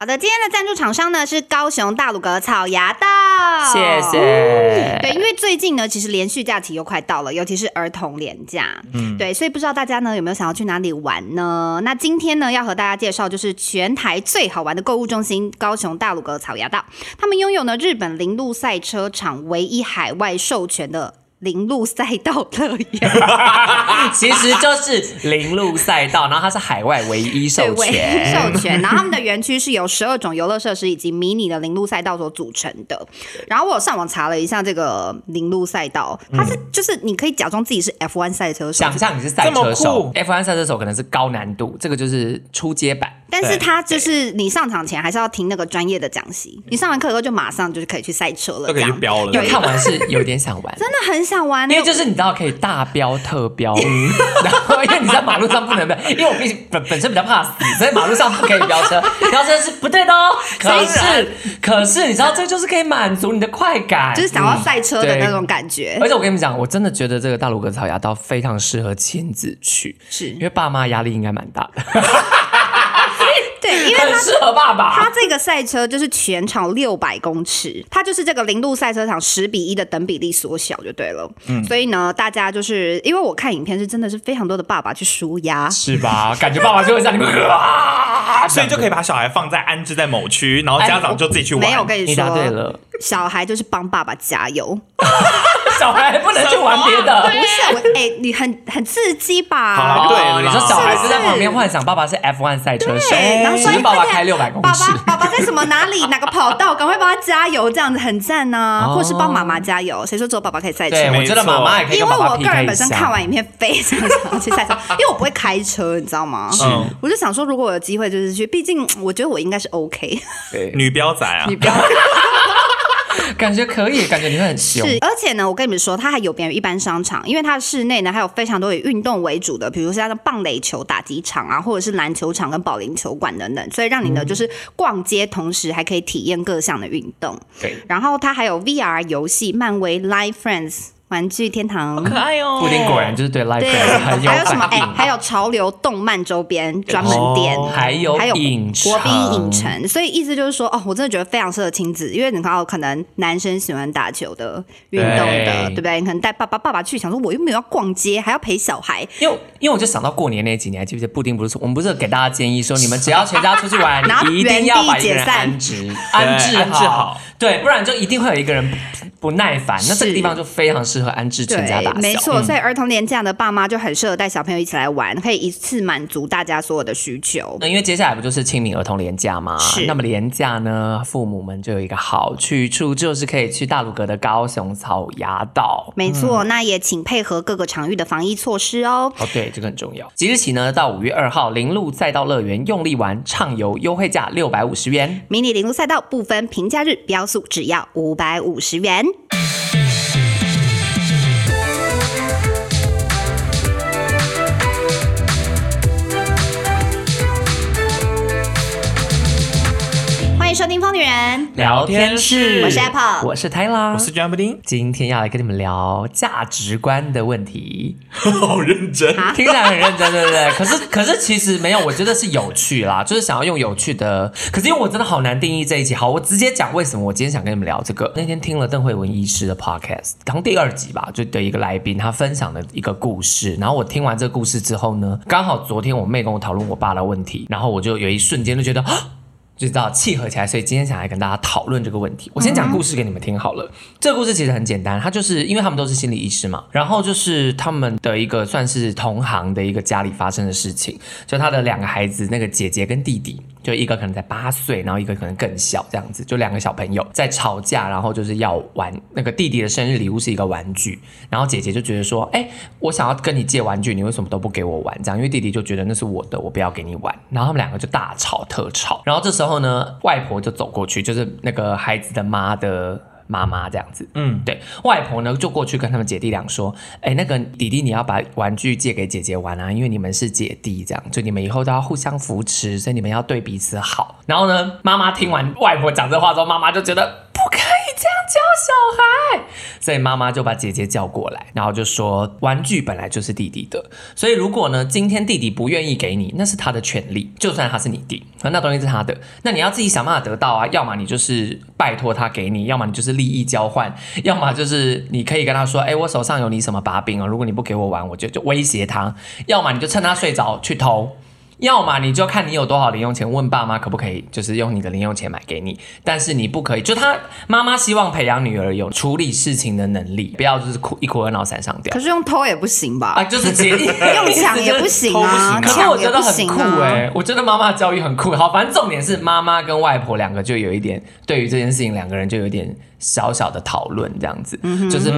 好的，今天的赞助厂商呢是高雄大鲁阁草芽道，谢谢。对，因为最近呢，其实连续假期又快到了，尤其是儿童连假，嗯，对，所以不知道大家呢有没有想要去哪里玩呢？那今天呢要和大家介绍就是全台最好玩的购物中心——高雄大鲁阁草芽道，他们拥有呢日本铃鹿赛车场唯一海外授权的。铃鹿赛道乐园，其实就是零路赛道，然后它是海外唯一授权，授权。然后他们的园区是由十二种游乐设施以及迷你的零路赛道所组成的。然后我上网查了一下这个零路赛道，它是就是你可以假装自己是 F1 赛车手，想象你是赛车手，F1 赛车手可能是高难度，这个就是初阶版。但是它就是你上场前还是要听那个专业的讲习，你上完课以后就马上就是可以去赛车了，就可以去飙了。因为看完是有点想玩，真的很想玩，因为就是你知道可以大飙特飙，然后因为你在马路上不能飙，因为我毕竟本本身比较怕死，所以马路上不可以飙车，飙车是不对的哦。可是可是你知道这就是可以满足你的快感，就是想要赛车的那种感觉。而且我跟你们讲，我真的觉得这个大鲁阁草牙刀非常适合亲子去，是因为爸妈压力应该蛮大的。适合爸爸。他这个赛车就是全长六百公尺，它就是这个零度赛车场十比一的等比例缩小就对了。嗯，所以呢，大家就是因为我看影片是真的是非常多的爸爸去舒压，是吧？感觉爸爸就会在里面，所以就可以把小孩放在安置在某区，然后家长就自己去玩。没有，我跟你说，你答对了，小孩就是帮爸爸加油。小孩不能去玩别的，不是我哎，你很很刺激吧？好，对，你说小孩子在旁边幻想爸爸是 F1 赛车手，然后说爸爸开六百公尺，爸爸爸爸在什么哪里哪个跑道，赶快帮他加油，这样子很赞呐。或是帮妈妈加油，谁说只有爸爸可以赛车？我觉得妈妈也可以。因为我个人本身看完影片非常想要去赛车，因为我不会开车，你知道吗？是，我就想说，如果我有机会就是去，毕竟我觉得我应该是 OK。对，女标仔啊，女飙。感觉可以，感觉你会很凶。是，而且呢，我跟你们说，它还有别于一般商场，因为它的室内呢还有非常多以运动为主的，比如说像棒垒球打击场啊，或者是篮球场跟保龄球馆等等，所以让你呢、嗯、就是逛街同时还可以体验各项的运动。对，然后它还有 VR 游戏，漫威 Live Friends。玩具天堂，好可爱哦！布丁果然就是对 live 很有还有什么？哎，还有潮流动漫周边专门店，还有还有国宾影城。所以意思就是说，哦，我真的觉得非常适合亲子，因为你看到可能男生喜欢打球的、运动的，对不对？你可能带爸爸爸爸去，想说我又没有要逛街，还要陪小孩。因 为因为我就想到过年那几年，记不记得布丁不是说我们不是给大家建议说，你们只要全家出去玩，你一定要把一个人安置 安置好，对，不然就一定会有一个人不耐烦。那这个地方就非常适。适合安置全家大小，没错，所以儿童年假的爸妈就很适合带小朋友一起来玩，可以一次满足大家所有的需求。那因为接下来不就是清明儿童年假吗？是。那么年假呢，父母们就有一个好去处，就是可以去大鲁阁的高雄草芽道。没错，嗯、那也请配合各个场域的防疫措施哦。哦，对，这个很重要。即日起呢，到五月二号，铃鹿赛道乐园用力玩畅游优惠价六百五十元，迷你铃鹿赛道不分平假日标速只要五百五十元。聊天室》，我是 Apple，我是 Tyler，我是卷布丁。今天要来跟你们聊价值观的问题，好认真，听起来很认真，对不对？可是，可是其实没有，我觉得是有趣啦，就是想要用有趣的。可是因为我真的好难定义这一集，好，我直接讲为什么我今天想跟你们聊这个。那天听了邓慧文医师的 Podcast，刚第二集吧，就的一个来宾他分享的一个故事。然后我听完这个故事之后呢，刚好昨天我妹跟我讨论我爸的问题，然后我就有一瞬间就觉得 就知道契合起来，所以今天想来跟大家讨论这个问题。我先讲故事给你们听好了。这个故事其实很简单，他就是因为他们都是心理医师嘛，然后就是他们的一个算是同行的一个家里发生的事情，就他的两个孩子，那个姐姐跟弟弟，就一个可能才八岁，然后一个可能更小，这样子，就两个小朋友在吵架，然后就是要玩那个弟弟的生日礼物是一个玩具，然后姐姐就觉得说，哎，我想要跟你借玩具，你为什么都不给我玩？这样，因为弟弟就觉得那是我的，我不要给你玩，然后他们两个就大吵特吵，然后这时候。然后呢，外婆就走过去，就是那个孩子的妈的妈妈这样子。嗯，对，外婆呢就过去跟他们姐弟俩说：“哎，那个弟弟，你要把玩具借给姐姐玩啊，因为你们是姐弟，这样就你们以后都要互相扶持，所以你们要对彼此好。”然后呢，妈妈听完外婆讲这话之后，妈妈就觉得不教小孩。所以妈妈就把姐姐叫过来，然后就说玩具本来就是弟弟的，所以如果呢今天弟弟不愿意给你，那是他的权利，就算他是你弟，那东西是他的，那你要自己想办法得到啊。要么你就是拜托他给你，要么你就是利益交换，要么就是你可以跟他说，哎，我手上有你什么把柄啊，如果你不给我玩，我就就威胁他。要么你就趁他睡着去偷。要么你就看你有多少零用钱，问爸妈可不可以，就是用你的零用钱买给你。但是你不可以，就他妈妈希望培养女儿有处理事情的能力，不要就是哭一哭二闹三上吊。可是用偷也不行吧？啊，就是直接 用抢也不行啊。可是我觉得很酷哎、欸，我觉得妈妈教育很酷。好，反正重点是妈妈跟外婆两个就有一点，对于这件事情两个人就有一点。小小的讨论这样子，嗯、就是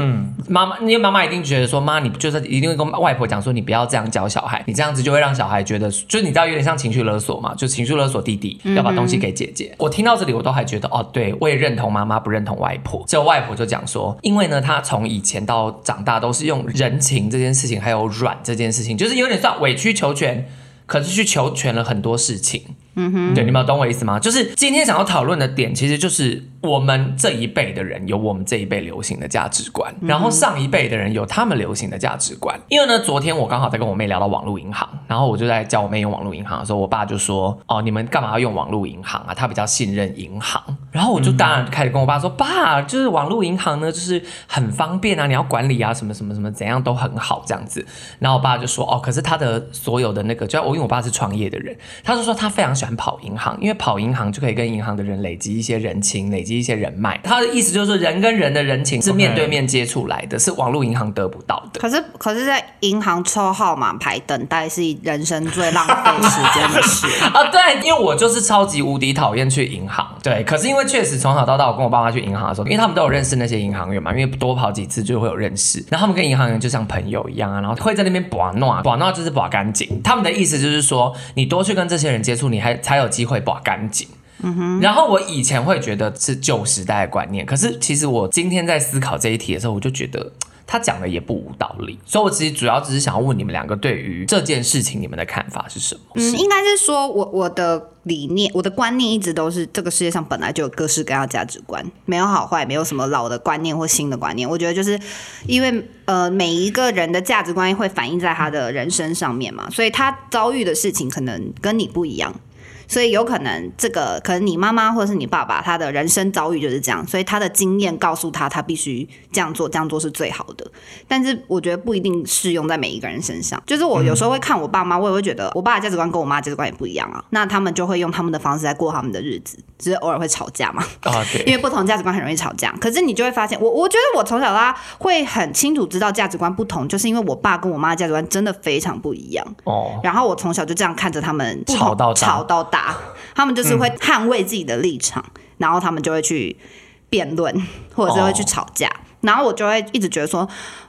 妈妈，因为妈妈一定觉得说，妈，你就是一定会跟外婆讲说，你不要这样教小孩，你这样子就会让小孩觉得，就是你知道有点像情绪勒索嘛，就情绪勒索弟弟要把东西给姐姐。嗯、我听到这里，我都还觉得，哦，对，我也认同妈妈不认同外婆。结果外婆就讲说，因为呢，她从以前到长大都是用人情这件事情，还有软这件事情，就是有点算委曲求全，可是去求全了很多事情。嗯哼，对，你们有懂我意思吗？就是今天想要讨论的点，其实就是我们这一辈的人有我们这一辈流行的价值观，然后上一辈的人有他们流行的价值观。因为呢，昨天我刚好在跟我妹聊到网络银行，然后我就在教我妹用网络银行的时候，我爸就说：“哦，你们干嘛要用网络银行啊？他比较信任银行。”然后我就当然开始跟我爸说：“爸，就是网络银行呢，就是很方便啊，你要管理啊，什么什么什么，怎样都很好这样子。”然后我爸就说：“哦，可是他的所有的那个，就我因为我爸是创业的人，他就说他非常喜欢跑银行，因为跑银行就可以跟银行的人累积一些人情，累积一些人脉。他的意思就是说，人跟人的人情是面对面接触来的，Okay. 是网络银行得不到的。可是，可是在银行抽号码牌等待是人生最浪费时间的事 啊！对，因为我就是超级无敌讨厌去银行。对，可是因为确实从小到大，我跟我爸妈去银行的时候，因为他们都有认识那些银行员嘛，因为多跑几次就会有认识。然后他们跟银行员就像朋友一样啊，然后会在那边把闹，把闹就是把干净。他们的意思就是说，你多去跟这些人接触，你还才有机会把干净。嗯哼。然后我以前会觉得是旧时代的观念，可是其实我今天在思考这一题的时候，我就觉得。他讲的也不无道理，所以我其实主要只是想要问你们两个对于这件事情你们的看法是什么？嗯，应该是说我我的理念、我的观念一直都是这个世界上本来就有各式各样的价值观，没有好坏，没有什么老的观念或新的观念。我觉得就是因为呃每一个人的价值观会反映在他的人生上面嘛，所以他遭遇的事情可能跟你不一样。所以有可能这个可能你妈妈或者是你爸爸，他的人生遭遇就是这样，所以他的经验告诉他，他必须这样做，这样做是最好的。但是我觉得不一定适用在每一个人身上。就是我有时候会看我爸妈，我也会觉得我爸的价值观跟我妈价值观也不一样啊。那他们就会用他们的方式在过他们的日子，只是偶尔会吵架嘛。啊，对。因为不同价值观很容易吵架。可是你就会发现，我我觉得我从小到大会很清楚知道价值观不同，就是因为我爸跟我妈价值观真的非常不一样。哦。然后我从小就这样看着他们吵到吵到大。他们就是会捍卫自己的立场，嗯、然后他们就会去辩论，或者是会去吵架，哦、然后我就会一直觉得说，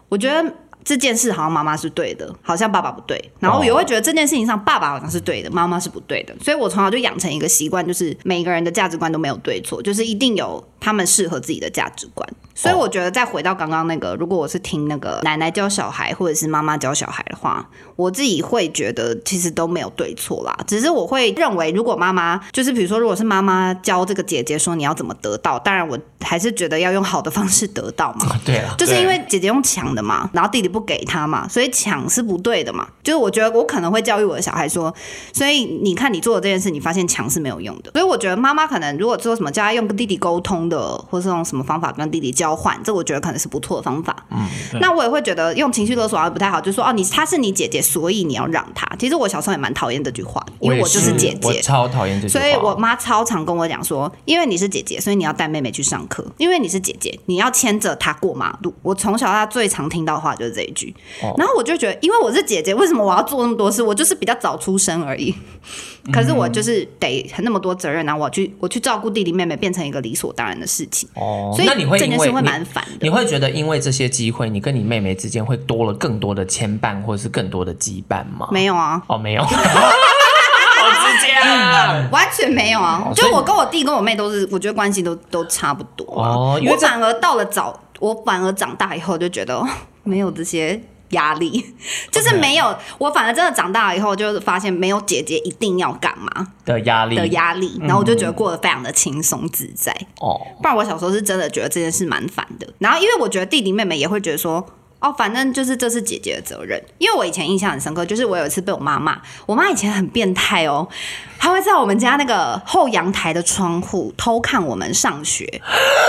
我觉得这件事好像妈妈是对的，好像爸爸不对，然后我也会觉得这件事情上爸爸好像是对的，妈妈是不对的，所以我从小就养成一个习惯，就是每个人的价值观都没有对错，就是一定有他们适合自己的价值观。所以我觉得再回到刚刚那个，如果我是听那个奶奶教小孩，或者是妈妈教小孩的话，我自己会觉得其实都没有对错啦。只是我会认为，如果妈妈就是比如说，如果是妈妈教这个姐姐说你要怎么得到，当然我还是觉得要用好的方式得到嘛。对啊，就是因为姐姐用抢的嘛，然后弟弟不给他嘛，所以抢是不对的嘛。就是我觉得我可能会教育我的小孩说，所以你看你做的这件事，你发现抢是没有用的。所以我觉得妈妈可能如果做什么叫他用跟弟弟沟通的，或是用什么方法跟弟弟交。换，这我觉得可能是不错的方法。嗯，那我也会觉得用情绪勒索好像不太好，就是说哦，你她是你姐姐，所以你要让她。其实我小时候也蛮讨厌这句话，因为我就是姐姐，我超讨厌这句话。所以我妈超常跟我讲说，因为你是姐姐，所以你要带妹妹去上课。因为你是姐姐，你要牵着她过马路。我从小到大最常听到的话就是这一句。哦，然后我就觉得，因为我是姐姐，为什么我要做那么多事？我就是比较早出生而已。可是我就是得那么多责任，然后我去我去照顾弟弟妹妹，变成一个理所当然的事情。哦，所以这件事会蛮烦的。你会觉得因为这些机会，你跟你妹妹之间会多了更多的牵绊，或者是更多的羁绊吗？没有啊，哦，没有，好直接啊，完全没有啊。哦、就我跟我弟跟我妹都是，我觉得关系都都差不多。哦，我反而到了早，我反而长大以后就觉得没有这些。压力，就是没有。我反而真的长大了以后，就是发现没有姐姐一定要干嘛的压力的压力，然后我就觉得过得非常的轻松自在。哦、嗯，不然我小时候是真的觉得这件事蛮烦的。然后因为我觉得弟弟妹妹也会觉得说。哦，反正就是这是姐姐的责任，因为我以前印象很深刻，就是我有一次被我妈骂，我妈以前很变态哦，她会在我们家那个后阳台的窗户偷看我们上学，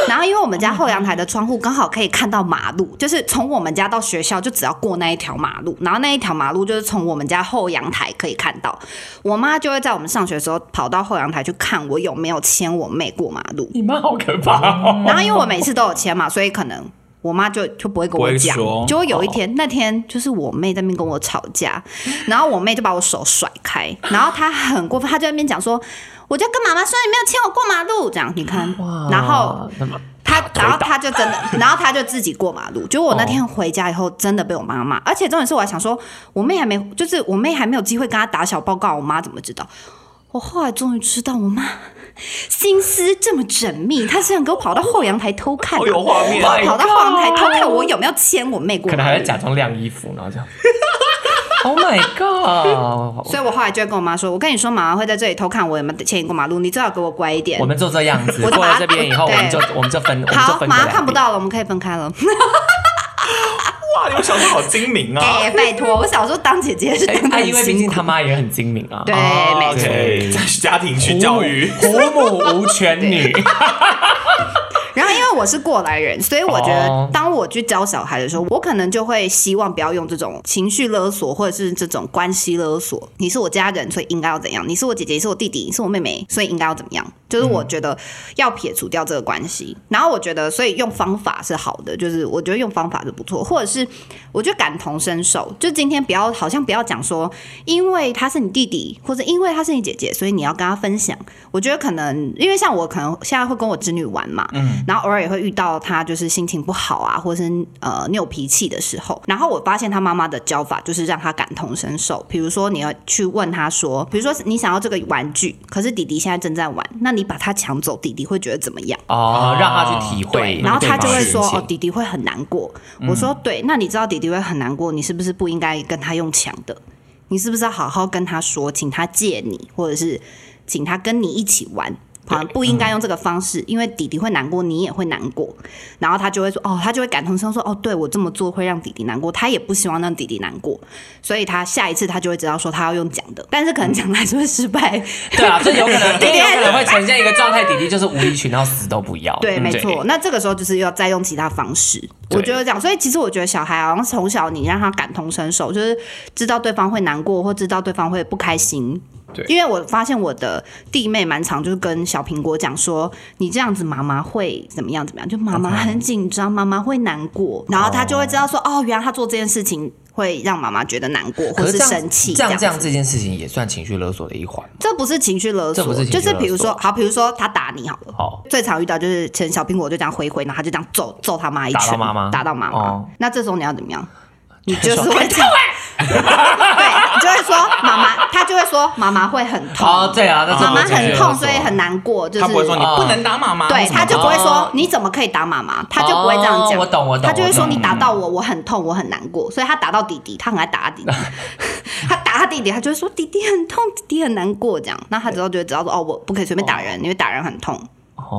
然后因为我们家后阳台的窗户刚好可以看到马路，就是从我们家到学校就只要过那一条马路，然后那一条马路就是从我们家后阳台可以看到，我妈就会在我们上学的时候跑到后阳台去看我有没有牵我妹过马路。你妈好可怕哦！然后因为我每次都有牵嘛，所以可能。我妈就就不会跟我讲，就会有一天、哦、那天就是我妹在那边跟我吵架，然后我妹就把我手甩开，然后她很过分，她就在那边讲说，我就跟妈妈说你没有牵我过马路，这样你看，然后她然后她就真的，然后她就自己过马路，就我那天回家以后真的被我妈骂，而且重点是我还想说，我妹还没就是我妹还没有机会跟她打小报告，我妈怎么知道？我后来终于知道我妈。心思这么缜密，他是想给我跑到后阳台偷看，啊，有画面，跑到后阳台偷看我有没有牵我妹过，可能还在假装晾衣服，然后这样。Oh my god！所以我后来就会跟我妈说：“我跟你说，妈妈会在这里偷看我有没有牵你过马路，你最好给我乖一点。”我们就这样子，我过了这边以后，我们就我们就分，好，马上看不到了，我们可以分开了。哇，你们小时候好精明啊！哎、欸，拜托，我小时候当姐姐是因为毕竟他妈也很精明啊。对，哦、没错，在家庭去教育，虎母无犬女。然后，因为我是过来人，所以我觉得，当我去教小孩的时候，我可能就会希望不要用这种情绪勒索，或者是这种关系勒索。你是我家人，所以应该要怎样？你是我姐姐，你是我弟弟，你是我妹妹，所以应该要怎么样？就是我觉得要撇除掉这个关系。然后我觉得，所以用方法是好的，就是我觉得用方法是不错，或者是我觉得感同身受。就今天不要，好像不要讲说，因为他是你弟弟，或者因为他是你姐姐，所以你要跟他分享。我觉得可能，因为像我可能现在会跟我侄女玩嘛，嗯。然后偶尔也会遇到他就是心情不好啊，或者是呃拗脾气的时候，然后我发现他妈妈的教法就是让他感同身受。比如说你要去问他说，比如说你想要这个玩具，可是弟弟现在正在玩，那你把他抢走，弟弟会觉得怎么样？哦，让他去体会。然后他就会说，哦，弟弟会很难过。我说对，那你知道弟弟会很难过，你是不是不应该跟他用抢的？你是不是要好好跟他说，请他借你，或者是请他跟你一起玩？好像不应该用这个方式，嗯，因为弟弟会难过，你也会难过。然后他就会说：“哦，他就会感同身受，说哦，对我这么做会让弟弟难过，他也不希望让弟弟难过，所以他下一次他就会知道说他要用讲的，但是可能讲的还是会失败。”对啊，这有可能，弟弟有可能会呈现一个状态，弟弟就是无理取闹，死都不要。对，没错。那这个时候就是要再用其他方式，我觉得这样。所以其实我觉得小孩好像从小你让他感同身受，就是知道对方会难过，或知道对方会不开心。对，因为我发现我的弟妹蛮常，就是跟小苹果讲说，你这样子妈妈会怎么样怎么样，就妈妈很紧张，妈妈会难过，然后她就会知道说，哦，原来她做这件事情会让妈妈觉得难过或是生气。这样这样这件事情也算情绪勒索的一环。这不是情绪勒索，就是比如说，好，比如说他打你好了，好，最常遇到就是前小苹果就这样回回，然后他就这样揍揍他妈一拳，打到妈妈，打到妈妈。那这时候你要怎么样？你就是会这样。对。就会说妈妈，他就会说妈妈会很痛。哦，对啊，妈妈很痛，所以很难过。就是他不会说你不能打妈妈，对，他就不会说你怎么可以打妈妈，他就不会这样讲。我懂，我懂。他就会说你打到我，我很痛，我很难过。所以他打到弟弟，他很爱打他弟弟。他打他弟弟，他就会说弟弟很痛，弟弟很难过。这样，那他之后就会知道说哦，我不可以随便打人，因为打人很痛。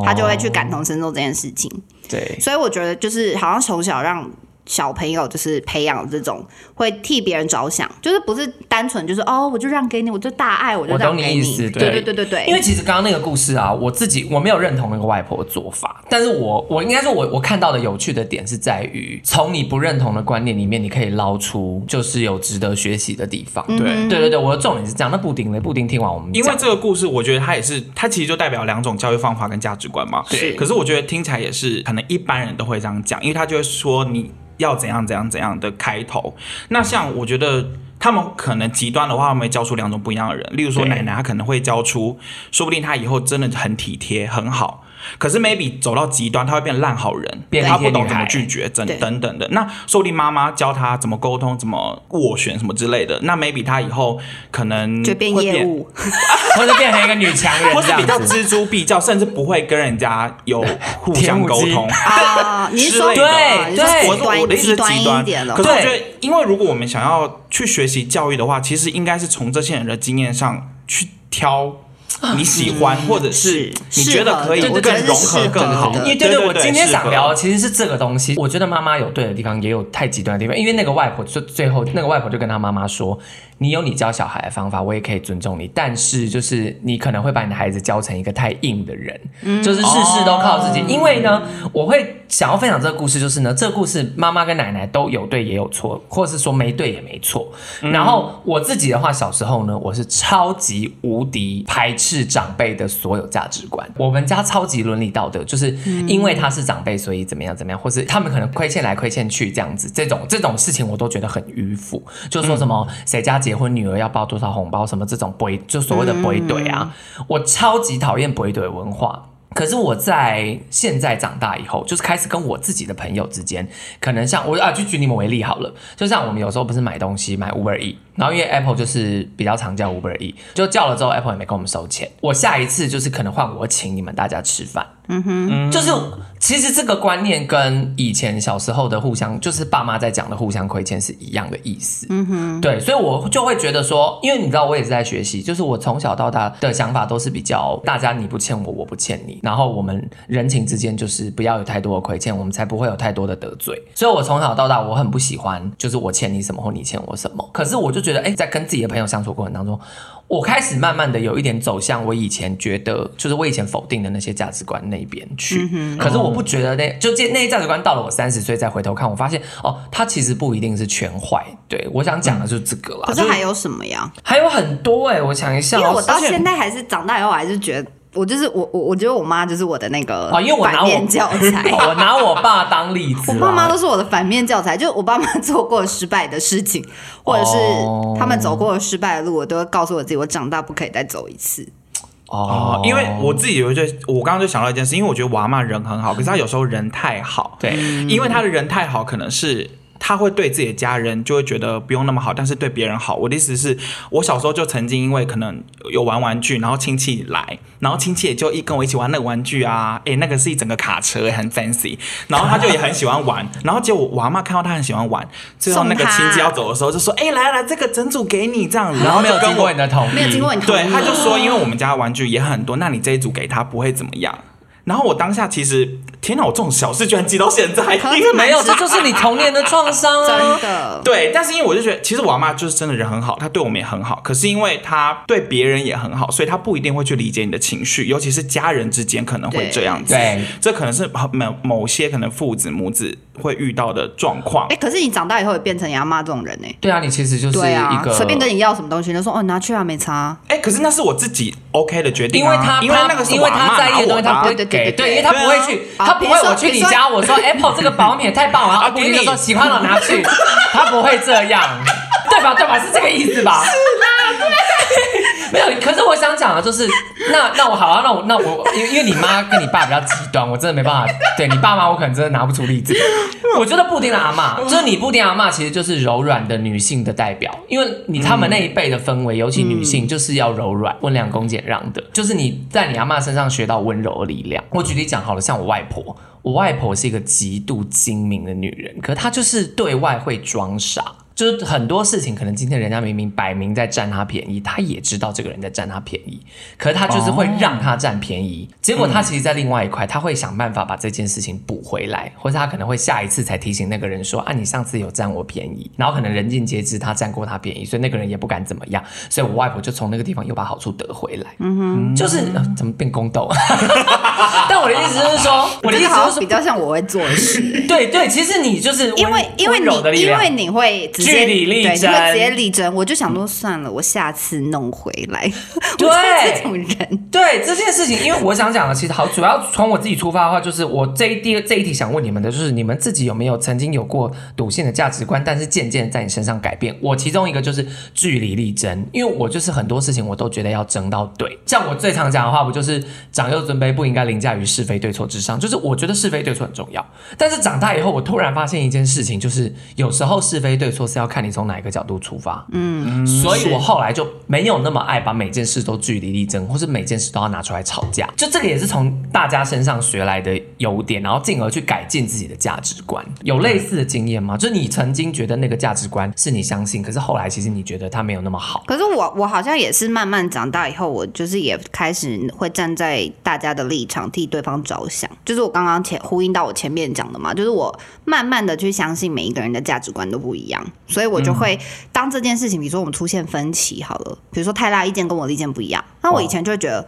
他就会去感同身受这件事情。对，所以我觉得就是好像从小让。小朋友就是培养这种会替别人着想，就是不是单纯就是哦，我就让给你，我就大爱，我就让给你。我懂你意思，对对对对对。因为其实刚刚那个故事啊，我自己我没有认同那个外婆的做法，但是我我应该说我我看到的有趣的点是在于，从你不认同的观念里面，你可以捞出就是有值得学习的地方。对对对对，我的重点是这样。那布丁呢？布丁听完我们，因为这个故事，我觉得它也是，它其实就代表两种教育方法跟价值观嘛。对。可是我觉得听起来也是，可能一般人都会这样讲，因为他就会说你。要怎样怎样怎样的开头？那像我觉得他们可能极端的话，他们会教出两种不一样的人。例如说奶奶，她可能会教出，说不定她以后真的很体贴很好。可是 maybe 走到极端，他会变烂好人，变他不懂怎么拒绝，等等等的。那说不定妈妈教他怎么沟通，怎么斡旋什么之类的。那 maybe 他以后可能就变业务，或者变成一个女强人，或是比较锱铢必较，甚至不会跟人家有互相 沟通啊。你是说对对，我我的意思是极端一点了。可是我觉得，因为如果我们想要去学习教育的话，其实应该是从这些人的经验上去挑。你喜欢，或者是你觉得可以更融合更好。因为对对，我今天想聊其实是这个东西。我觉得妈妈有对的地方，也有太极端的地方。因为那个外婆就最后，那个外婆就跟她妈妈说。你有你教小孩的方法，我也可以尊重你。但是，就是你可能会把你的孩子教成一个太硬的人，嗯、就是事事都靠自己。哦、因为呢，我会想要分享这个故事，就是呢，这个故事妈妈跟奶奶都有对也有错，或者是说没对也没错。嗯、然后我自己的话，小时候呢，我是超级无敌排斥长辈的所有价值观。我们家超级伦理道德，就是因为他是长辈，所以怎么样怎么样，或是他们可能亏欠来亏欠去这样子，这种这种事情我都觉得很迂腐。就说什么谁家结。结婚女儿要包多少红包？什么这种不就所谓的不对啊？嗯、我超级讨厌不对文化。可是我在现在长大以后，就是开始跟我自己的朋友之间，可能像我啊，就举你们为例好了。就像我们有时候不是买东西买 Uber E，然后因为 Apple 就是比较常叫 Uber E，就叫了之后 Apple 也没跟我们收钱。我下一次就是可能换我请你们大家吃饭。嗯哼，就是其实这个观念跟以前小时候的互相，就是爸妈在讲的互相亏欠是一样的意思。嗯哼，对，所以我就会觉得说，因为你知道我也是在学习，就是我从小到大的想法都是比较大家你不欠我，我不欠你，然后我们人情之间就是不要有太多的亏欠，我们才不会有太多的得罪。所以我从小到大我很不喜欢，就是我欠你什么或你欠我什么。可是我就觉得，哎，在跟自己的朋友相处过程当中。我开始慢慢的有一点走向我以前觉得，就是我以前否定的那些价值观那边去。嗯、可是我不觉得那就这那些价值观到了我三十岁再回头看，我发现哦，它其实不一定是全坏。对，我想讲的就是这个啦。可是还有什么呀？还有很多哎、欸，我想一下，因为我到现在还是长大以后，我还是觉得。我就是我我我觉得我妈就是我的那个啊，因为我拿反面教材，我拿我爸当例子。我爸妈都是我的反面教材，就我爸妈做过失败的事情，或者是他们走过失败的路，我都会告诉我自己，我长大不可以再走一次。哦，因为我自己有一句，我刚刚就想到一件事，因为我觉得我阿嬷人很好，可是她有时候人太好，对，因为她的人太好，可能是。他会对自己的家人就会觉得不用那么好，但是对别人好。我的意思是，我小时候就曾经因为可能有玩玩具，然后亲戚来，然后亲戚也就一跟我一起玩那个玩具啊，诶，那个是一整个卡车，很 fancy，然后他就也很喜欢玩，然后结果我阿妈看到他很喜欢玩，最后那个亲戚要走的时候就说，诶，来来，这个整组给你这样。子，然后没有经过你的同意，没有经过你同意，对，他就说，因为我们家的玩具也很多，那你这一组给他不会怎么样。然后我当下其实，天哪！我这种小事居然记到现在，没有，这就是你童年的创伤啊！真的。对，但是因为我就觉得，其实我阿妈就是真的人很好，她对我们也很好。可是因为她对别人也很好，所以她不一定会去理解你的情绪，尤其是家人之间可能会这样子。对，这可能是某某些可能父子母子会遇到的状况。哎，可是你长大以后也变成你阿妈这种人呢？对啊，你其实就是一个随便跟你要什么东西，就说哦拿去啊，没差。哎，可是那是我自己 OK 的决定，因为他因为那个是因为他在意的东西，他不会给，对，因为他不会。去，他不会。我去你家，我说 Apple 这个保险太棒了，阿布丁就说喜欢了拿去，他不会这样，对吧？对吧？是这个意思吧？没有，可是我想讲的就是，那 那我好啊，那我那我，因为因为你妈跟你爸比较极端，我真的没办法。对你爸妈，我可能真的拿不出例子。我觉得布丁的阿嬷，就是你布丁阿嬷，其实就是柔软的女性的代表，因为你他们那一辈的氛围，尤其女性就是要柔软、温良恭俭让的，就是你在你阿嬷身上学到温柔的力量。我举例讲好了，像我外婆，我外婆是一个极度精明的女人，可她就是对外会装傻。就是很多事情，可能今天人家明明摆明在占他便宜，他也知道这个人在占他便宜，可是他就是会让他占便宜。结果他其实，在另外一块，他会想办法把这件事情补回来，或者他可能会下一次才提醒那个人说：“啊，你上次有占我便宜。”然后可能人尽皆知他占过他便宜，所以那个人也不敢怎么样。所以我外婆就从那个地方又把好处得回来。嗯哼，就是、怎么变宫斗？但我的意思就是说，我的意思就是说，比较像我会做的事。对对，其实你就是因为因为你因为你会。据理力争，对，直接力争，我就想说算了，我下次弄回来。对，这种人，对这件事情，因为我想讲的，其实好，主要从我自己出发的话，就是我这一第这一题想问你们的，就是你们自己有没有曾经有过笃信的价值观，但是渐渐在你身上改变？我其中一个就是据理力争，因为我就是很多事情我都觉得要争到对。像我最常讲的话，不就是长幼尊卑，不应该领凌驾于是非对错之上。就是我觉得是非对错很重要，但是长大以后，我突然发现一件事情，就是有时候是非对错是要看你从哪一个角度出发。嗯，所以我后来就没有那么爱把每件事都据理力争，或是每件事都要拿出来吵架。就这个也是从大家身上学来的优点，然后进而去改进自己的价值观。有类似的经验吗？就是你曾经觉得那个价值观是你相信，可是后来其实你觉得它没有那么好。可是我我好像也是慢慢长大以后，我就是也开始会站在大家的立场替对方着想。就是我刚刚前呼应到我前面讲的嘛，就是我慢慢的去相信每一个人的价值观都不一样，所以我就会当这件事情，比如说我们出现分歧好了，比如说泰拉意见跟我的意见不一样，那我以前就会觉得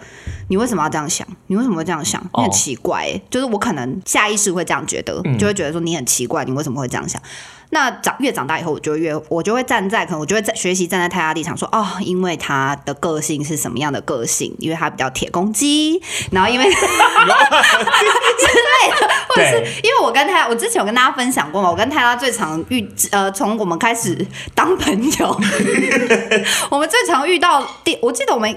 你为什么要这样想？你为什么会这样想？你很奇怪欸，就是我可能下意识会这样觉得，就会觉得说你很奇怪，你为什么会这样想？那长越长大以后，我就越我就会站在可能我就会在学习站在泰拉立场说哦，因为他的个性是什么样的个性？因为他比较铁公鸡，然后因为 之类的，或者是因为我跟泰拉，我之前有跟大家分享过嘛，我跟泰拉最常遇呃，从我们开始当朋友，我们最常遇到第，我记得我们。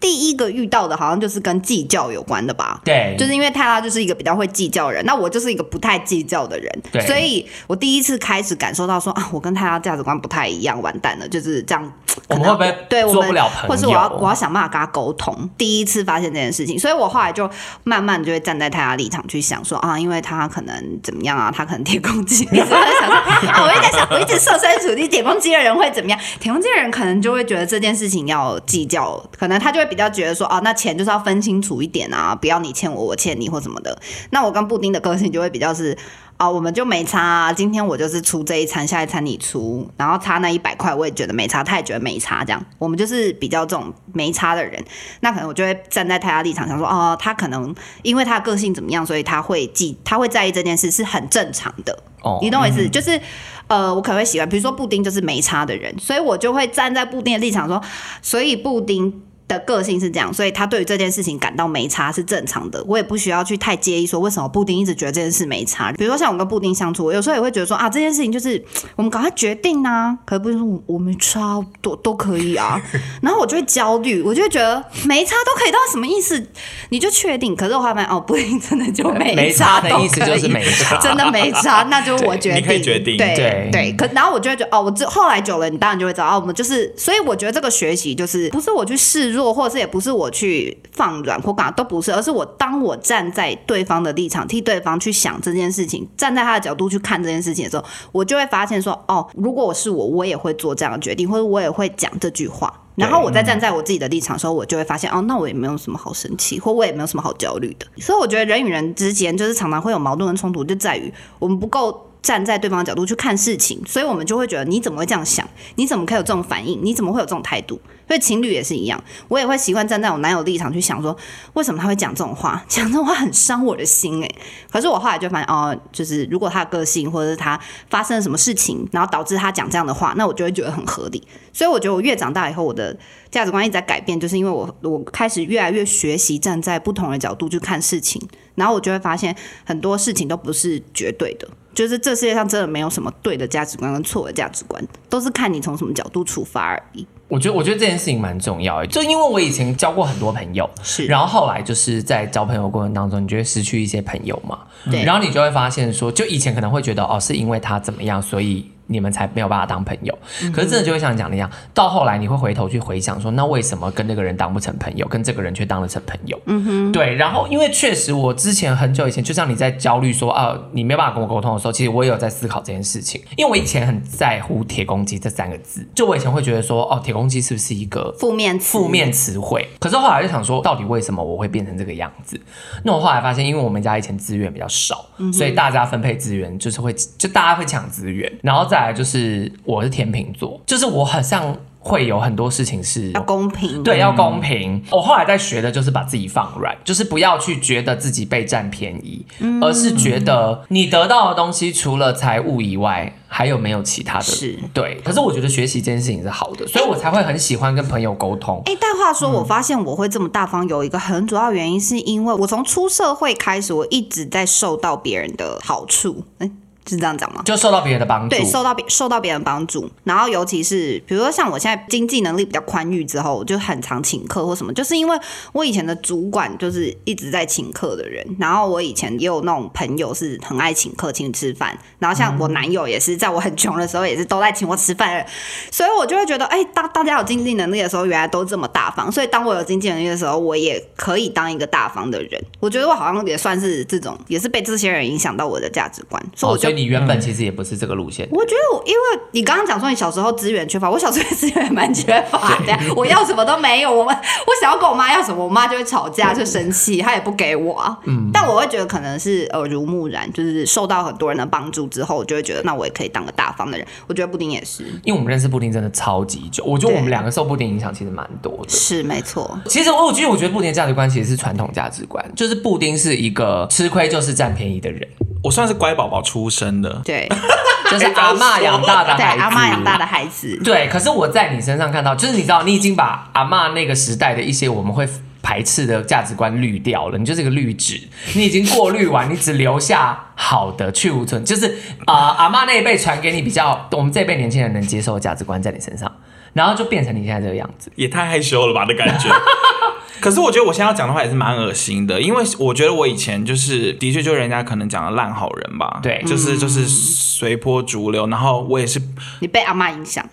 第一个遇到的好像就是跟计较有关的吧？对，就是因为泰拉就是一个比较会计较的人，那我就是一个不太计较的人，对，所以我第一次开始感受到说啊，我跟泰拉价值观不太一样，完蛋了，就是这样。我们会不会对做不了朋友？或是我要我要想办法跟他沟通。第一次发现这件事情，所以我后来就慢慢就会站在泰拉立场去想说啊，因为他可能怎么样啊，他可能铁公鸡。你是在想说啊，我一直在想，我一直设身处地，铁公鸡的人会怎么样？铁公鸡的人可能就会觉得这件事情要计较，可能他就会比较觉得说啊，那钱就是要分清楚一点啊，不要你欠我，我欠你或什么的。那我跟布丁的个性就会比较是。啊、哦，我们就没差啊。今天我就是出这一餐，下一餐你出，然后差那一百块，我也觉得没差，他也觉得没差，这样我们就是比较这种没差的人。那可能我就会站在泰辣立场上说，哦，他可能因为他的个性怎么样，所以他会记，他会在意这件事是很正常的。哦，你懂我意思？嗯、就是呃，我可能会喜欢，比如说布丁就是没差的人，所以我就会站在布丁的立场说，所以布丁。的个性是这样，所以他对于这件事情感到没差是正常的。我也不需要去太介意说为什么布丁一直觉得这件事没差。比如说像我跟布丁相处，我有时候也会觉得说啊，这件事情就是 我们赶快决定啊，可是不是说我没差都都可以啊。然后我就会焦虑，我就会觉得没差都可以，到底什么意思？你就确定？可是我后来发现哦，布丁真的就没差，没差的意思就是没差，真的没差，那就是我决定，你可以决定，对对，对。可然后我就会觉得哦，我这后来久了，你当然就会知道哦，我们就是，所以我觉得这个学习就是不是我去示弱，或者是也不是。我去放软或干嘛都不是，而是我当我站在对方的立场，替对方去想这件事情，站在他的角度去看这件事情的时候，我就会发现说，哦，如果我是我，我也会做这样的决定，或者我也会讲这句话。然后我再站在我自己的立场的时候，我就会发现，哦，那我也没有什么好生气，或我也没有什么好焦虑的。所以我觉得人与人之间就是常常会有矛盾跟冲突，就在于我们不够。站在对方的角度去看事情，所以我们就会觉得你怎么会这样想？你怎么可以有这种反应？你怎么会有这种态度？所以情侣也是一样，我也会习惯站在我男友立场去想说，为什么他会讲这种话？讲这种话很伤我的心诶。可是我后来就发现，哦，就是如果他的个性或者是他发生了什么事情，然后导致他讲这样的话，那我就会觉得很合理。所以我觉得我越长大以后，我的价值观一直在改变，就是因为我我开始越来越学习站在不同的角度去看事情，然后我就会发现很多事情都不是绝对的。就是这世界上真的没有什么对的价值观跟错的价值观，都是看你从什么角度出发而已。我觉得，我觉得这件事情蛮重要的，就因为我以前交过很多朋友，是，然后后来就是在交朋友过程当中，你就会失去一些朋友嘛，对，然后你就会发现说，就以前可能会觉得哦，是因为他怎么样，所以。你们才没有办法当朋友，可是真的就会像你讲的一样，到后来你会回头去回想说，那为什么跟那个人当不成朋友，跟这个人却当了成朋友？嗯哼，对。然后因为确实我之前很久以前，就像你在焦虑说啊，你没有办法跟我沟通的时候，其实我也有在思考这件事情。因为我以前很在乎“铁公鸡”这三个字，就我以前会觉得说，哦，铁公鸡是不是一个负面负面词汇？可是后来就想说，到底为什么我会变成这个样子？那我后来发现，因为我们家以前资源比较少，所以大家分配资源就是会，就大家会抢资源，然后再来就是。我是天秤座，就是我好像会有很多事情是要公平，对，要公平。嗯、我后来在学的就是把自己放软，就是不要去觉得自己被占便宜，嗯、而是觉得你得到的东西除了财物以外，还有没有其他的？是对。可是我觉得学习这件事情是好的，所以我才会很喜欢跟朋友沟通。哎、欸，但话说，我发现我会这么大方，有一个很主要原因，是因为我从出社会开始，我一直在受到别人的好处。欸是这样讲吗？就受到别人的帮助，对，受到别受到别人帮助，然后尤其是比如说像我现在经济能力比较宽裕之后，我就很常请客或什么，就是因为我以前的主管就是一直在请客的人，然后我以前也有那种朋友是很爱请客请你吃饭，然后像我男友也是在我很穷的时候也是都在请我吃饭，所以我就会觉得，哎，当大家有经济能力的时候，原来都这么大方，所以当我有经济能力的时候，我也可以当一个大方的人。我觉得我好像也算是这种，也是被这些人影响到我的价值观，所以我就。你原本其实也不是这个路线。我觉得我，因为你刚刚讲说你小时候资源缺乏，我小时候资源蛮缺乏的，我要什么都没有。我们我想要跟我妈要什么，我妈就会吵架，就生气，她也不给我。嗯，但我会觉得可能是耳濡目染，就是受到很多人的帮助之后，我就会觉得那我也可以当个大方的人。我觉得布丁也是，因为我们认识布丁真的超级久，我觉得我们两个受布丁影响其实蛮多的。是没错。其实我其实，我觉得布丁的价值观其实是传统价值观，就是布丁是一个吃亏就是占便宜的人。我算是乖宝宝出生的，对，就是阿嬷养大的孩子，对，阿妈养大的孩子，对。可是我在你身上看到，就是你知道，你已经把阿嬷那个时代的一些我们会排斥的价值观滤掉了，你就是一个滤纸，你已经过滤完，你只留下好的去无存，就是啊、呃，阿嬷那一辈传给你比较我们这一辈年轻人能接受的价值观在你身上，然后就变成你现在这个样子，也太害羞了吧的感觉。可是我觉得我现在要讲的话也是蛮恶心的，因为我觉得我以前就是的确就人家可能讲的烂好人吧，对，就是就是随波逐流，然后我也是你被阿妈影响，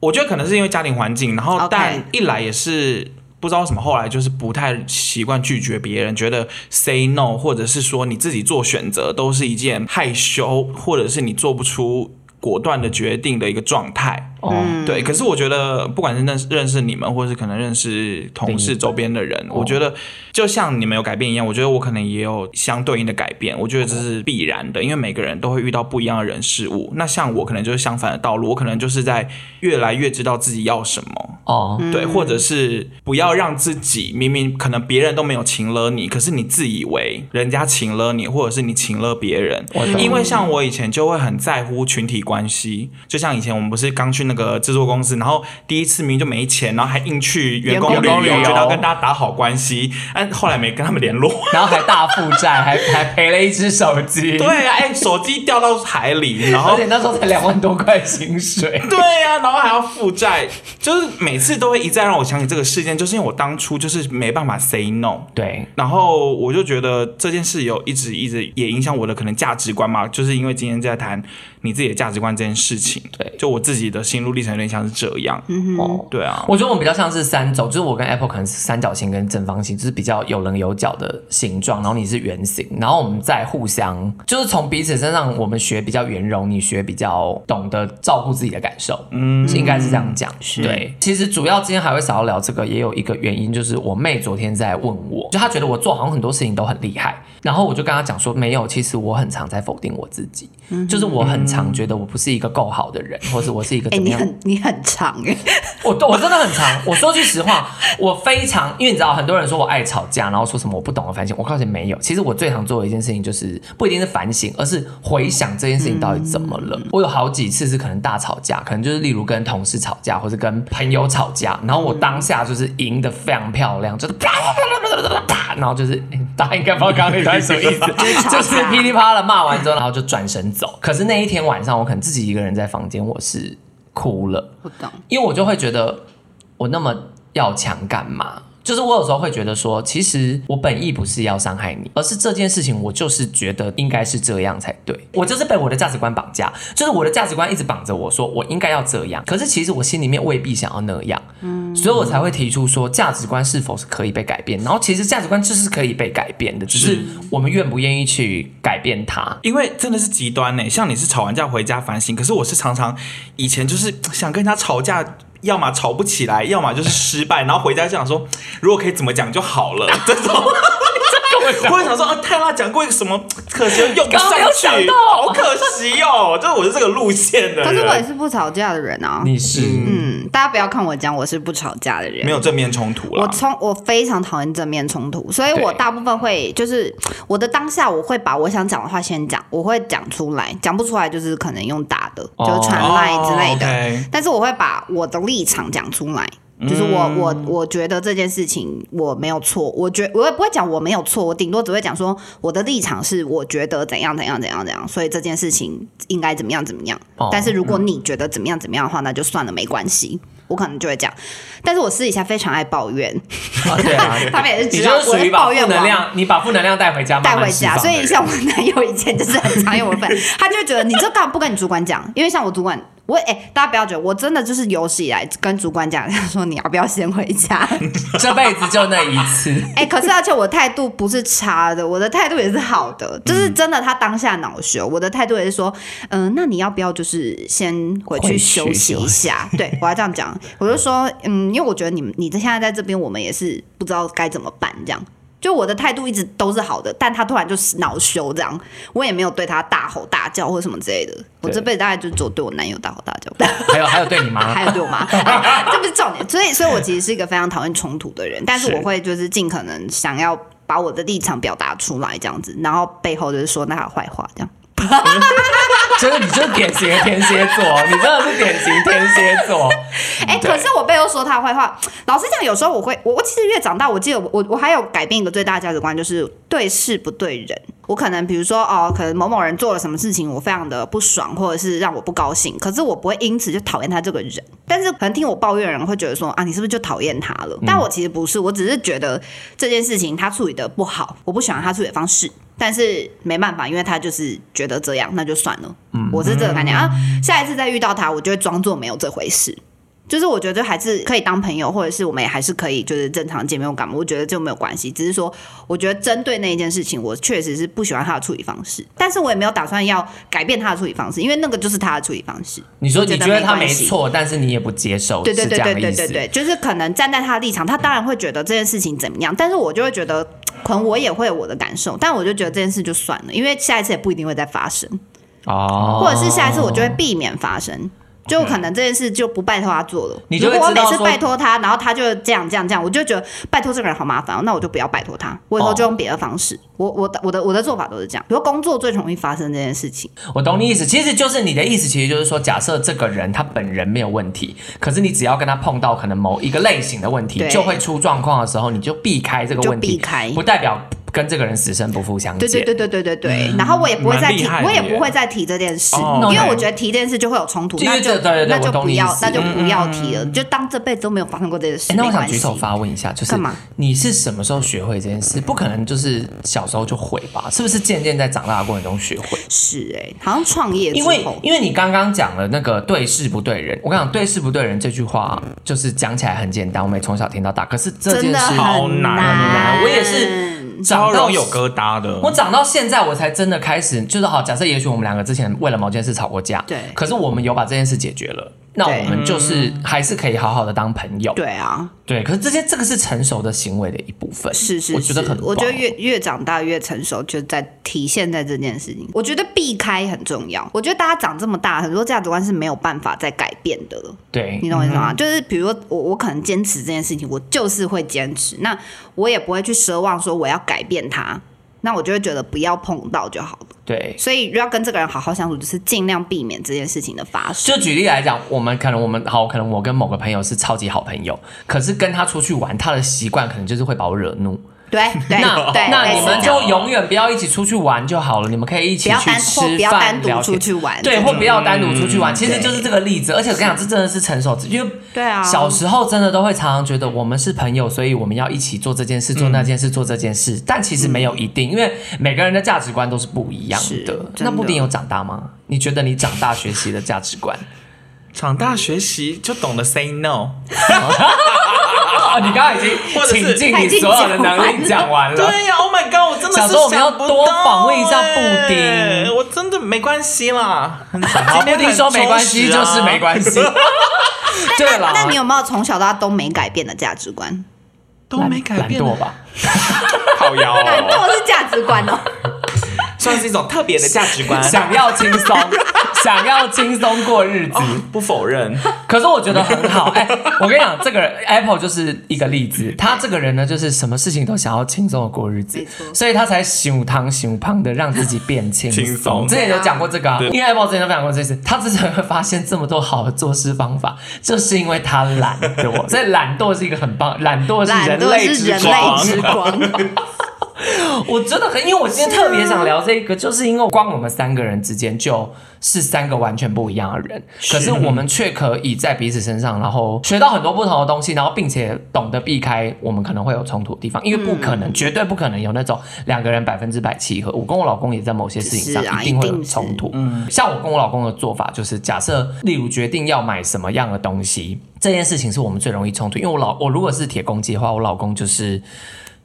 我觉得可能是因为家庭环境，然后但一来也是不知道为什么，后来就是不太习惯拒绝别人，觉得 say no 或者是说你自己做选择都是一件害羞，或者是你做不出果断的决定的一个状态。嗯，对。可是我觉得，不管是认识认识你们，或是可能认识同事周边的人，我觉得就像你们有改变一样，我觉得我可能也有相对应的改变。我觉得这是必然的，因为每个人都会遇到不一样的人事物。那像我可能就是相反的道路，我可能就是在越来越知道自己要什么。哦，对，或者是不要让自己明明可能别人都没有情了你，可是你自以为人家情了你，或者是你情了别人。因为像我以前就会很在乎群体关系，就像以前我们不是刚去那个。制作公司，然后第一次明明就没钱，然后还硬去员工旅游，觉得要跟大家打好关系，但后来没跟他们联络，然后还大负债，还还赔了一只手机。对啊，哎，手机掉到海里，然后而且那时候才两万多块薪水。对啊，然后还要负债，就是每次都会一再让我想起这个事件，就是因为我当初就是没办法 say no。对，然后我就觉得这件事有一直一直也影响我的可能价值观嘛，就是因为今天在谈你自己的价值观这件事情。对，就我自己的心路历程有点像是这样，嗯哼，对啊，我觉得我们比较像是三种，就是我跟 Apple 可能是三角形跟正方形，就是比较有棱有角的形状，然后你是圆形，然后我们再互相，就是从彼此身上我们学比较圆融，你学比较懂得照顾自己的感受，嗯，应该是这样讲，是对。其实主要今天还会想要聊这个，也有一个原因，就是我妹昨天在问我，就她觉得我做好像很多事情都很厉害，然后我就跟他讲说，没有，其实我很常在否定我自己，嗯、就是我很常觉得我不是一个够好的人，或者我是一个怎么样。欸你很长哎，我我真的很长。我说句实话，我非常，因为你知道，很多人说我爱吵架，然后说什么我不懂得反省。我告诉你，没有。其实我最常做的一件事情，就是不一定是反省，而是回想这件事情到底怎么了。嗯、我有好几次是可能大吵架，可能就是例如跟同事吵架，或者跟朋友吵架，然后我当下就是赢得非常漂亮，就是啪啪啪啪啪啪，然后就是大家应该不知道刚刚那段什么意思，就是噼里啪啦骂完之后，然后就转身走。可是那一天晚上，我可能自己一个人在房间，我是。哭了，不懂，因为我就会觉得我那么要强干嘛？就是我有时候会觉得说，其实我本意不是要伤害你，而是这件事情我就是觉得应该是这样才对。我就是被我的价值观绑架，就是我的价值观一直绑着我说我应该要这样，可是其实我心里面未必想要那样，嗯，所以我才会提出说价值观是否是可以被改变，然后其实价值观就是可以被改变的，只是我们愿不愿意去改变它。因为真的是极端呢，像你是吵完架回家反省，可是我是常常以前就是想跟他吵架。要么吵不起来，要么就是失败，然后回家就想说，如果可以怎么讲就好了。这种，我也想说，啊，泰拉讲过一个什么，可惜用不上去，好可惜哦。就是我是这个路线的，可是我也是不吵架的人啊。你是，嗯，大家不要看我讲，我是不吵架的人，没有正面冲突。我冲，我非常讨厌正面冲突，所以我大部分会就是我的当下，我会把我想讲的话先讲，我会讲出来，讲不出来就是可能用打的，就是传赖之类的。但是我会把我的立场讲出来。就是我我我觉得这件事情我没有错，我觉我也不会讲我没有错，我顶多只会讲说我的立场是我觉得怎样怎样怎样怎样，所以这件事情应该怎么样怎么样。哦、但是如果你觉得怎么样怎么样的话，那就算了，没关系。我可能就会讲，但是我私底下非常爱抱怨。哦、对啊，他们也是知道我的抱怨能量，你把负能量带回家，带回家。所以像我男友以前就是很常用我份，他就会觉得你这干嘛不跟你主管讲？因为像我主管。我哎、欸，大家不要觉得我真的就是有史以来跟主管讲，他说你要不要先回家？这辈子就那一次。哎、欸，可是而且我态度不是差的，我的态度也是好的，就是真的。他当下恼羞，我的态度也是说，嗯、呃，那你要不要就是先回去休息一下？对，我要这样讲，我就说，嗯，因为我觉得你们你现在在这边，我们也是不知道该怎么办，这样。就我的态度一直都是好的，但他突然就恼羞这样，我也没有对他大吼大叫或什么之类的。我这辈子大概就只有对我男友大吼大叫，还有还有对你妈，还有对我妈，这不是重点。所以，所以我其实是一个非常讨厌冲突的人，但是我会就是尽可能想要把我的立场表达出来这样子，然后背后就是说那他坏话这样。真的，你就是典型的天蝎座，你真的是典型天蝎座。哎、欸，可是我背后说他坏话，老实讲，有时候我会，我我其实越长大，我记得我我我还有改变一个最大价值观，就是对事不对人。我可能比如说哦，可能某某人做了什么事情，我非常的不爽，或者是让我不高兴，可是我不会因此就讨厌他这个人。但是可能听我抱怨的人会觉得说啊，你是不是就讨厌他了？但我其实不是，我只是觉得这件事情他处理的不好，我不喜欢他处理的方式。但是没办法，因为他就是觉得这样，那就算了。嗯，我是这个概念啊。下一次再遇到他，我就会装作没有这回事。就是我觉得还是可以当朋友，或者是我们也还是可以就是正常见面我干嘛？我觉得就没有关系。只是说，我觉得针对那一件事情，我确实是不喜欢他的处理方式。但是我也没有打算要改变他的处理方式，因为那个就是他的处理方式。你说你觉得他没错，但是你也不接受，对对对对对对对，就是可能站在他的立场，他当然会觉得这件事情怎么样，但是我就会觉得，可能我也会有我的感受，但我就觉得这件事就算了，因为下一次也不一定会再发生哦，或者是下一次我就会避免发生。就可能这件事就不拜托他做了。如果我每次拜托他，然后他就这样这样这样，我就觉得拜托这个人好麻烦，那我就不要拜托他，我以后就用别的方式。我我的我的我的做法都是这样。比如工作最容易发生这件事情。我懂你意思，其实就是你的意思，其实就是说，假设这个人他本人没有问题，可是你只要跟他碰到可能某一个类型的问题，就会出状况的时候，你就避开这个问题，避开不代表。跟这个人死生不复相见。对对对对对对对。嗯、然后我也不会再提，我也不会再提这件事，哦、因为我觉得提这件事就会有冲突，那就那就不要，那就不要提了，嗯、就当这辈子都没有发生过这件事。欸、那我想举手发问一下，就是干嘛？你是什么时候学会这件事？不可能就是小时候就会吧？是不是渐渐在长大的过程中学会？是哎、欸，好像创业。因为因为你刚刚讲了那个对事不对人，我跟你讲对事不对人这句话，就是讲起来很简单，我们从小听到大，可是这件事好难，难，我也是。长到有疙瘩的，我长到现在我才真的开始，就是好。假设也许我们两个之前为了某件事吵过架，对，可是我们有把这件事解决了。那我们就是还是可以好好的当朋友，对啊，对。可是这些这个是成熟的行为的一部分，是是，是，我觉得很，我觉得越越长大越成熟，就在体现在这件事情。我觉得避开很重要。我觉得大家长这么大，很多价值观是没有办法再改变的了。对，你懂我意思吗？嗯、就是比如说我我可能坚持这件事情，我就是会坚持，那我也不会去奢望说我要改变它。那我就会觉得不要碰到就好了。对，所以要跟这个人好好相处，就是尽量避免这件事情的发生。就举例来讲，我们可能我们好，可能我跟某个朋友是超级好朋友，可是跟他出去玩，他的习惯可能就是会把我惹怒。对，对那对那你们就永远不要一起出去玩就好了。你们可以一起去吃饭，不要单独出去玩，对，或不要单独出去玩。其实就是这个例子。而且我跟你讲，这真的是成熟，因为对啊，小时候真的都会常常觉得我们是朋友，所以我们要一起做这件事、做那件事、做这件事。但其实没有一定，因为每个人的价值观都是不一样的。那布丁有长大吗？你觉得你长大学习的价值观？长大学习就懂得 say no。哦，你刚刚已经倾尽你所有的能力讲完了。对呀，Oh my God，我真的是想说我们要多访问一下布丁。我真的没关系啦。好，布丁说没关系就是没关系。对了，那你有没有从小到大都没改变的价值观？都没改变，吧？好妖，懒惰是价值观哦。算是一种特别的价值观。想要轻松，想要轻松过日子，哦，不否认。可是我觉得很好。哎，我跟你讲，这个人 Apple 就是一个例子。他这个人呢，就是什么事情都想要轻松的过日子，所以他才熊糖熊胖的让自己变轻松。之前有讲过这个啊，因为 Apple 之前都讲过这次，他之前会发现这么多好的做事方法，就是因为他懒惰。所以懒惰是一个很棒，懒惰是人类之光。我真的很，因为我今天特别想聊这个，就是因为光我们三个人之间就是三个完全不一样的人，可是我们却可以在彼此身上，然后学到很多不同的东西，然后并且懂得避开我们可能会有冲突的地方，因为不可能，绝对不可能有那种两个人百分之百契合。我跟我老公也在某些事情上一定会有冲突。嗯，像我跟我老公的做法就是，假设例如决定要买什么样的东西，这件事情是我们最容易冲突，因为我老我如果是铁公鸡的话，我老公就是。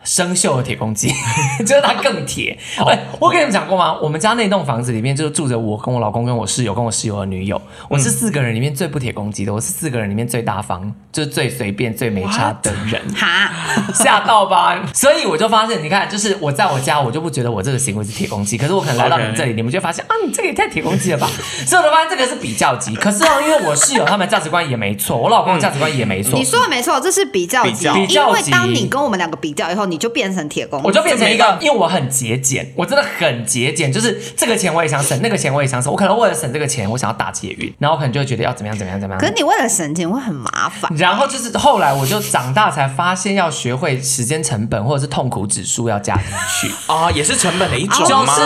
生锈的铁公鸡，就是它更铁。哎、欸，我跟你们讲过吗？我们家那栋房子里面就住着我跟我老公跟我室友跟我室友的女友。我是四个人里面最不铁公鸡的，我是四个人里面最大方，就是最随便、最没差的人。哈，吓到吧？所以我就发现，你看，就是我在我家，我就不觉得我这个行为是铁公鸡。可是我可能来到你们这里，你们就发现啊，你这个也太铁公鸡了吧？所以我就发现这个是比较级。可是哦，因为我室友他们价值观也没错，我老公的价值观也没错。你说的没错，这是比较级。比较级。因为当你跟我们两个比较以后，你就变成铁公鸡，我就变成一个，因为我很节俭，我真的很节俭，就是这个钱我也想省，那个钱我也想省。我可能为了省这个钱，我想要打捷运，然后我可能就会觉得要怎么样怎么样怎么样。可是你为了省钱会很麻烦。然后就是后来我就长大才发现，要学会时间成本或者是痛苦指数要加进去 啊，也是成本的一种。就是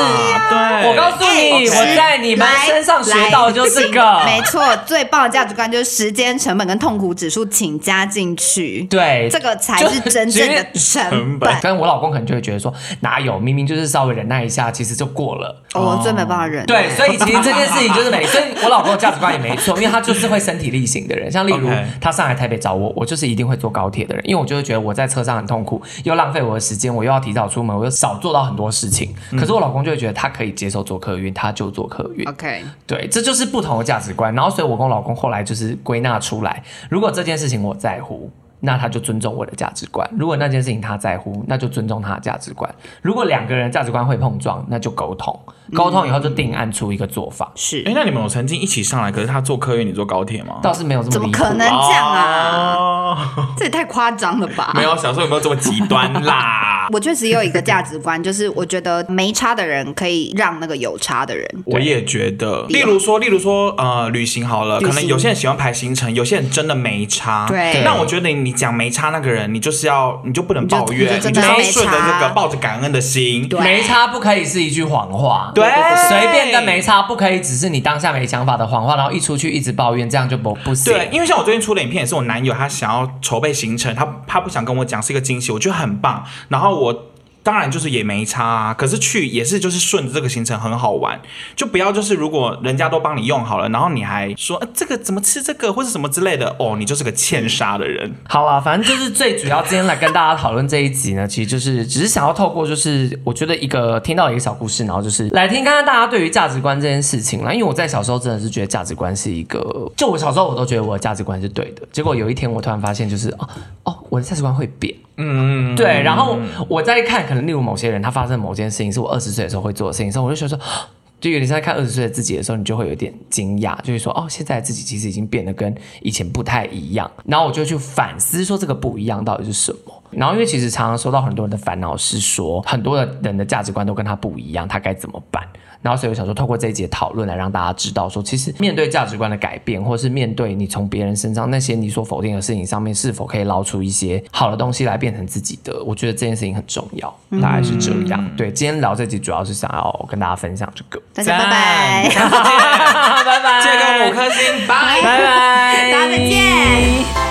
对，我告诉你，我在你们身上学到的就是这个，没错，最棒的价值观就是时间成本跟痛苦指数，请加进去。对，这个才是真正的成本。跟我老公可能就会觉得说，哪有，明明就是稍微忍耐一下，其实就过了。我真没办法忍。对，所以其实这件事情就是没，所 以我老公的价值观也没错，因为他就是会身体力行的人。像例如他上来台北找我，我就是一定会坐高铁的人，因为我就会觉得我在车上很痛苦，又浪费我的时间，我又要提早出门，我又少做到很多事情。可是我老公就会觉得他可以接受坐客运，他就坐客运。OK，对，这就是不同的价值观。然后，所以我跟我老公后来就是归纳出来，如果这件事情我在乎。那他就尊重我的价值观。如果那件事情他在乎，那就尊重他的价值观。如果两个人价值观会碰撞，那就沟通。沟通以后就定案出一个做法。是，哎，那你们有曾经一起上来，可是他坐客运，你坐高铁吗？倒是没有这么。怎么可能这样啊？这也太夸张了吧？没有，小时候有没有这么极端啦？我确实有一个价值观，就是我觉得没差的人可以让那个有差的人。我也觉得，例如说，例如说，呃，旅行好了，可能有些人喜欢排行程，有些人真的没差。对。那我觉得你讲没差那个人，你就是要，你就不能抱怨，你就要顺着这个抱着感恩的心。对。没差不可以是一句谎话。对。随便跟没差不可以只是你当下没想法的谎话，然后一出去一直抱怨，这样就不不行。对，因为像我最近出的影片也是我男友，他想要筹备行程，他他不想跟我讲，是一个惊喜，我觉得很棒。然后我。当然就是也没差啊，可是去也是就是顺着这个行程很好玩，就不要就是如果人家都帮你用好了，然后你还说，呃，这个怎么吃这个或者什么之类的哦，你就是个欠杀的人。好啊，反正就是最主要今天来跟大家讨论这一集呢，其实就是只是想要透过就是我觉得一个听到一个小故事，然后就是来听看看大家对于价值观这件事情啦。因为我在小时候真的是觉得价值观是一个，就我小时候我都觉得我的价值观是对的，结果有一天我突然发现就是哦哦，我的价值观会变。嗯，对，然后我再看，可能例如某些人，他发生某件事情，是我二十岁的时候会做的事情，所以我就觉得说，就有点像在看二十岁的自己的时候，你就会有点惊讶，就会说，哦，现在自己其实已经变得跟以前不太一样，然后我就去反思说，这个不一样到底是什么？然后因为其实常常收到很多人的烦恼是说，很多的人的价值观都跟他不一样，他该怎么办？然后所以我想说，透过这一节讨论来让大家知道说，其实面对价值观的改变，或是面对你从别人身上那些你所否定的事情上面，是否可以捞出一些好的东西来变成自己的？我觉得这件事情很重要，大概是这样。嗯、对，今天聊这集主要是想要跟大家分享这个。大家拜拜，拜拜，这个五颗星，拜拜，大家再见。